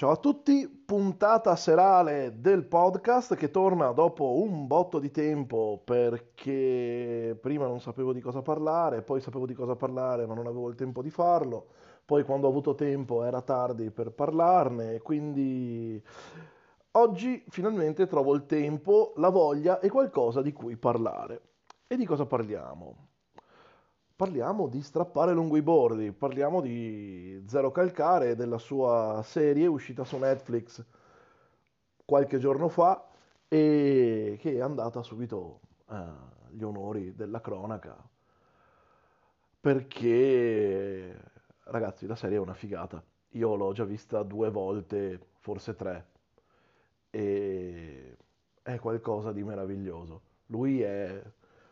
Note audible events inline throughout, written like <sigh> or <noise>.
Ciao a tutti, puntata serale del podcast che torna dopo un botto di tempo perché prima non sapevo di cosa parlare, poi sapevo di cosa parlare ma non avevo il tempo di farlo, poi quando ho avuto tempo era tardi per parlarne, quindi oggi finalmente trovo il tempo, la voglia e qualcosa di cui parlare. E di cosa parliamo? Parliamo di strappare lungo i bordi, parliamo di Zero Calcare, della sua serie uscita su Netflix qualche giorno fa e che è andata subito agli onori della cronaca. Perché, ragazzi, la serie è una figata. Io l'ho già vista due volte, forse tre, e è qualcosa di meraviglioso. Lui è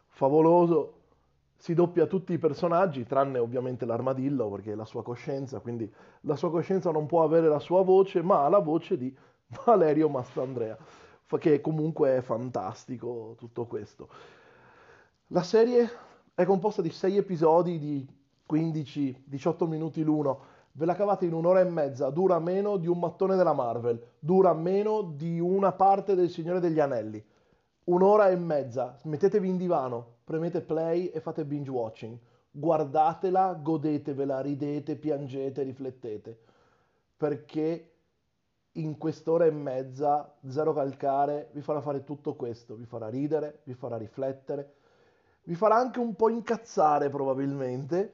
favoloso si doppia tutti i personaggi, tranne ovviamente l'armadillo, perché è la sua coscienza, quindi la sua coscienza non può avere la sua voce, ma ha la voce di <laughs> Valerio Mastandrea, che comunque è fantastico tutto questo. La serie è composta di 6 episodi di 15-18 minuti l'uno, ve la cavate in un'ora e mezza, dura meno di un mattone della Marvel, dura meno di una parte del Signore degli Anelli. Un'ora e mezza, mettetevi in divano, premete play e fate binge watching. Guardatela, godetevela, ridete, piangete, riflettete. Perché in quest'ora e mezza Zero Calcare vi farà fare tutto questo, vi farà ridere, vi farà riflettere, vi farà anche un po' incazzare probabilmente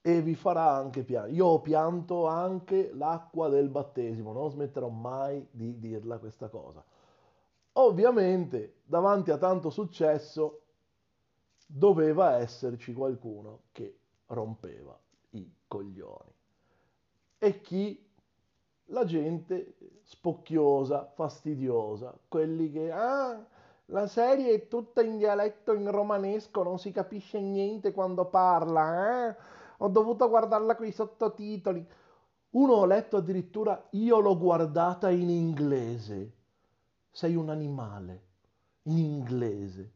e vi farà anche piangere. Io ho pianto anche l'acqua del battesimo, non smetterò mai di dirla questa cosa. Ovviamente, davanti a tanto successo, doveva esserci qualcuno che rompeva i coglioni. E chi? La gente spocchiosa, fastidiosa, quelli che, ah, la serie è tutta in dialetto in romanesco, non si capisce niente quando parla, eh? ho dovuto guardarla con i sottotitoli. Uno ho letto addirittura, io l'ho guardata in inglese. Sei un animale, in inglese.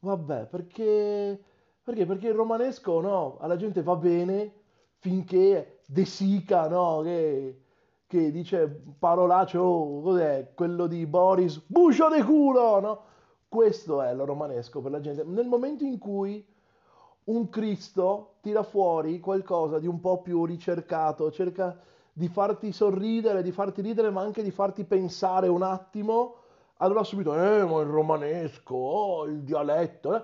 Vabbè, perché, perché? Perché il romanesco, no, alla gente va bene finché De Sica, no, che, che dice parolacce, oh, cos'è, quello di Boris, bucio de culo, no? Questo è il romanesco per la gente. Nel momento in cui un Cristo tira fuori qualcosa di un po' più ricercato, cerca di farti sorridere, di farti ridere, ma anche di farti pensare un attimo, allora subito, eh, ma il romanesco, oh, il dialetto, eh?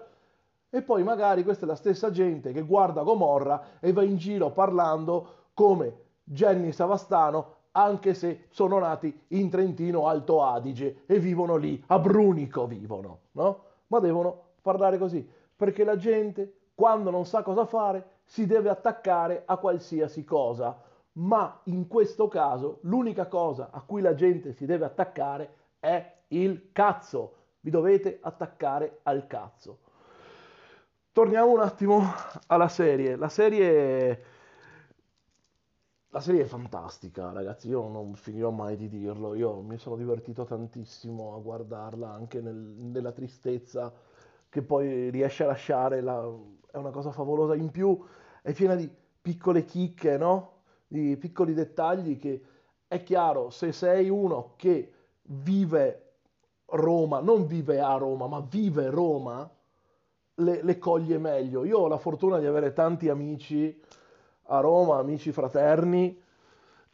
E poi magari questa è la stessa gente che guarda Gomorra e va in giro parlando come Jenny Savastano, anche se sono nati in Trentino Alto Adige e vivono lì, a Brunico vivono, no? Ma devono parlare così, perché la gente, quando non sa cosa fare, si deve attaccare a qualsiasi cosa. Ma in questo caso l'unica cosa a cui la gente si deve attaccare è il cazzo. Vi dovete attaccare al cazzo. Torniamo un attimo alla serie. La serie, la serie è fantastica, ragazzi. Io non finirò mai di dirlo. Io mi sono divertito tantissimo a guardarla, anche nel, nella tristezza che poi riesce a lasciare. La... È una cosa favolosa. In più è piena di piccole chicche, no? Di piccoli dettagli che è chiaro, se sei uno che vive Roma, non vive a Roma, ma vive Roma, le, le, coglie meglio. Io ho la fortuna di avere tanti amici a Roma, amici fraterni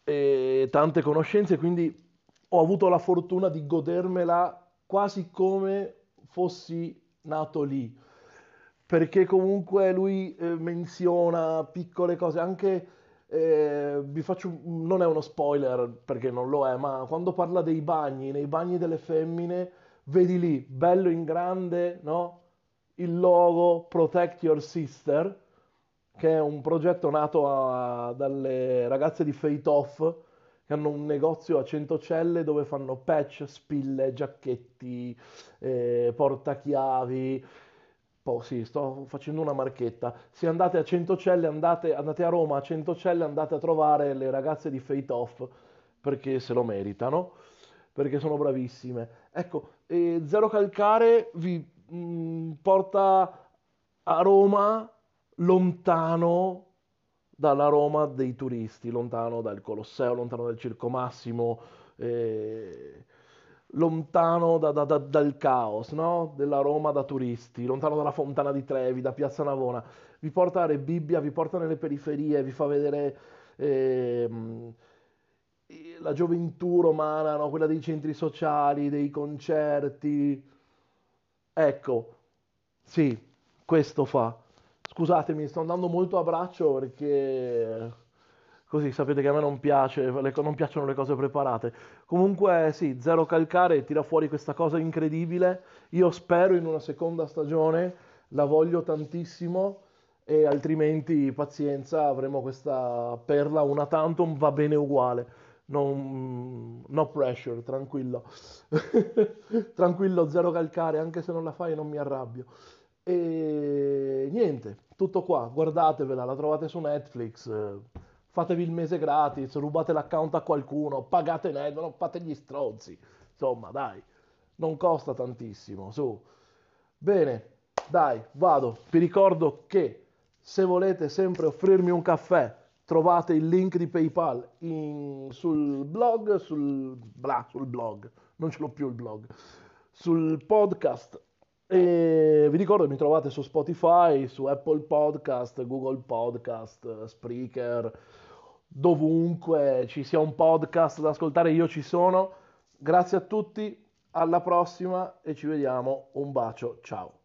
e tante conoscenze, quindi ho avuto la fortuna di godermela quasi come fossi nato lì. Perché comunque lui eh, menziona piccole cose, anche eh, vi faccio, non è uno spoiler perché non lo è, ma quando parla dei bagni, nei bagni delle femmine, vedi lì, bello in grande, no? Il logo Protect Your Sister, che è un progetto nato a, dalle ragazze di Fate Off, che hanno un negozio a Centocelle dove fanno patch, spille, giacchetti, eh, portachiavi, Oh, sì, sto facendo una marchetta. Se andate a Centocelle, andate, andate a Roma, a Centocelle, andate a trovare le ragazze di Fate Off perché se lo meritano, perché sono bravissime. Ecco, Zero Calcare vi mh, mm, porta a Roma lontano dalla Roma dei turisti, lontano dal Colosseo, lontano dal Circo Massimo, eh, lontano da, da, da, dal caos, no? Della Roma da turisti, lontano dalla Fontana di Trevi, da Piazza Navona. Vi porta a Rebibbia, vi porta nelle periferie, vi fa vedere eh, la gioventù romana, no? quella dei centri sociali, dei concerti. Ecco, sì, questo fa. Scusatemi, sto andando molto a braccio perché così sapete che a me non piace, le, non piacciono le cose preparate. Comunque sì, Zero Calcare tira fuori questa cosa incredibile. Io spero in una seconda stagione, la voglio tantissimo e altrimenti pazienza, avremo questa perla una tantum, va bene uguale. Non, no pressure, tranquillo. <laughs> tranquillo, zero calcare, anche se non la fai non mi arrabbio. E niente, tutto qua, guardatevela, la trovate su Netflix, fatevi il mese gratis, rubate l'account a qualcuno, pagate non fate gli strozzi, insomma dai, non costa tantissimo, su. Bene, dai, vado, vi ricordo che se volete sempre offrirmi un caffè, trovate il link di PayPal in, sul blog, sul, blah, sul blog, non ce l'ho più il blog, sul podcast. E vi ricordo che mi trovate su Spotify, su Apple Podcast, Google Podcast, Spreaker, dovunque ci sia un podcast da ascoltare, io ci sono. Grazie a tutti, alla prossima e ci vediamo. Un bacio, ciao.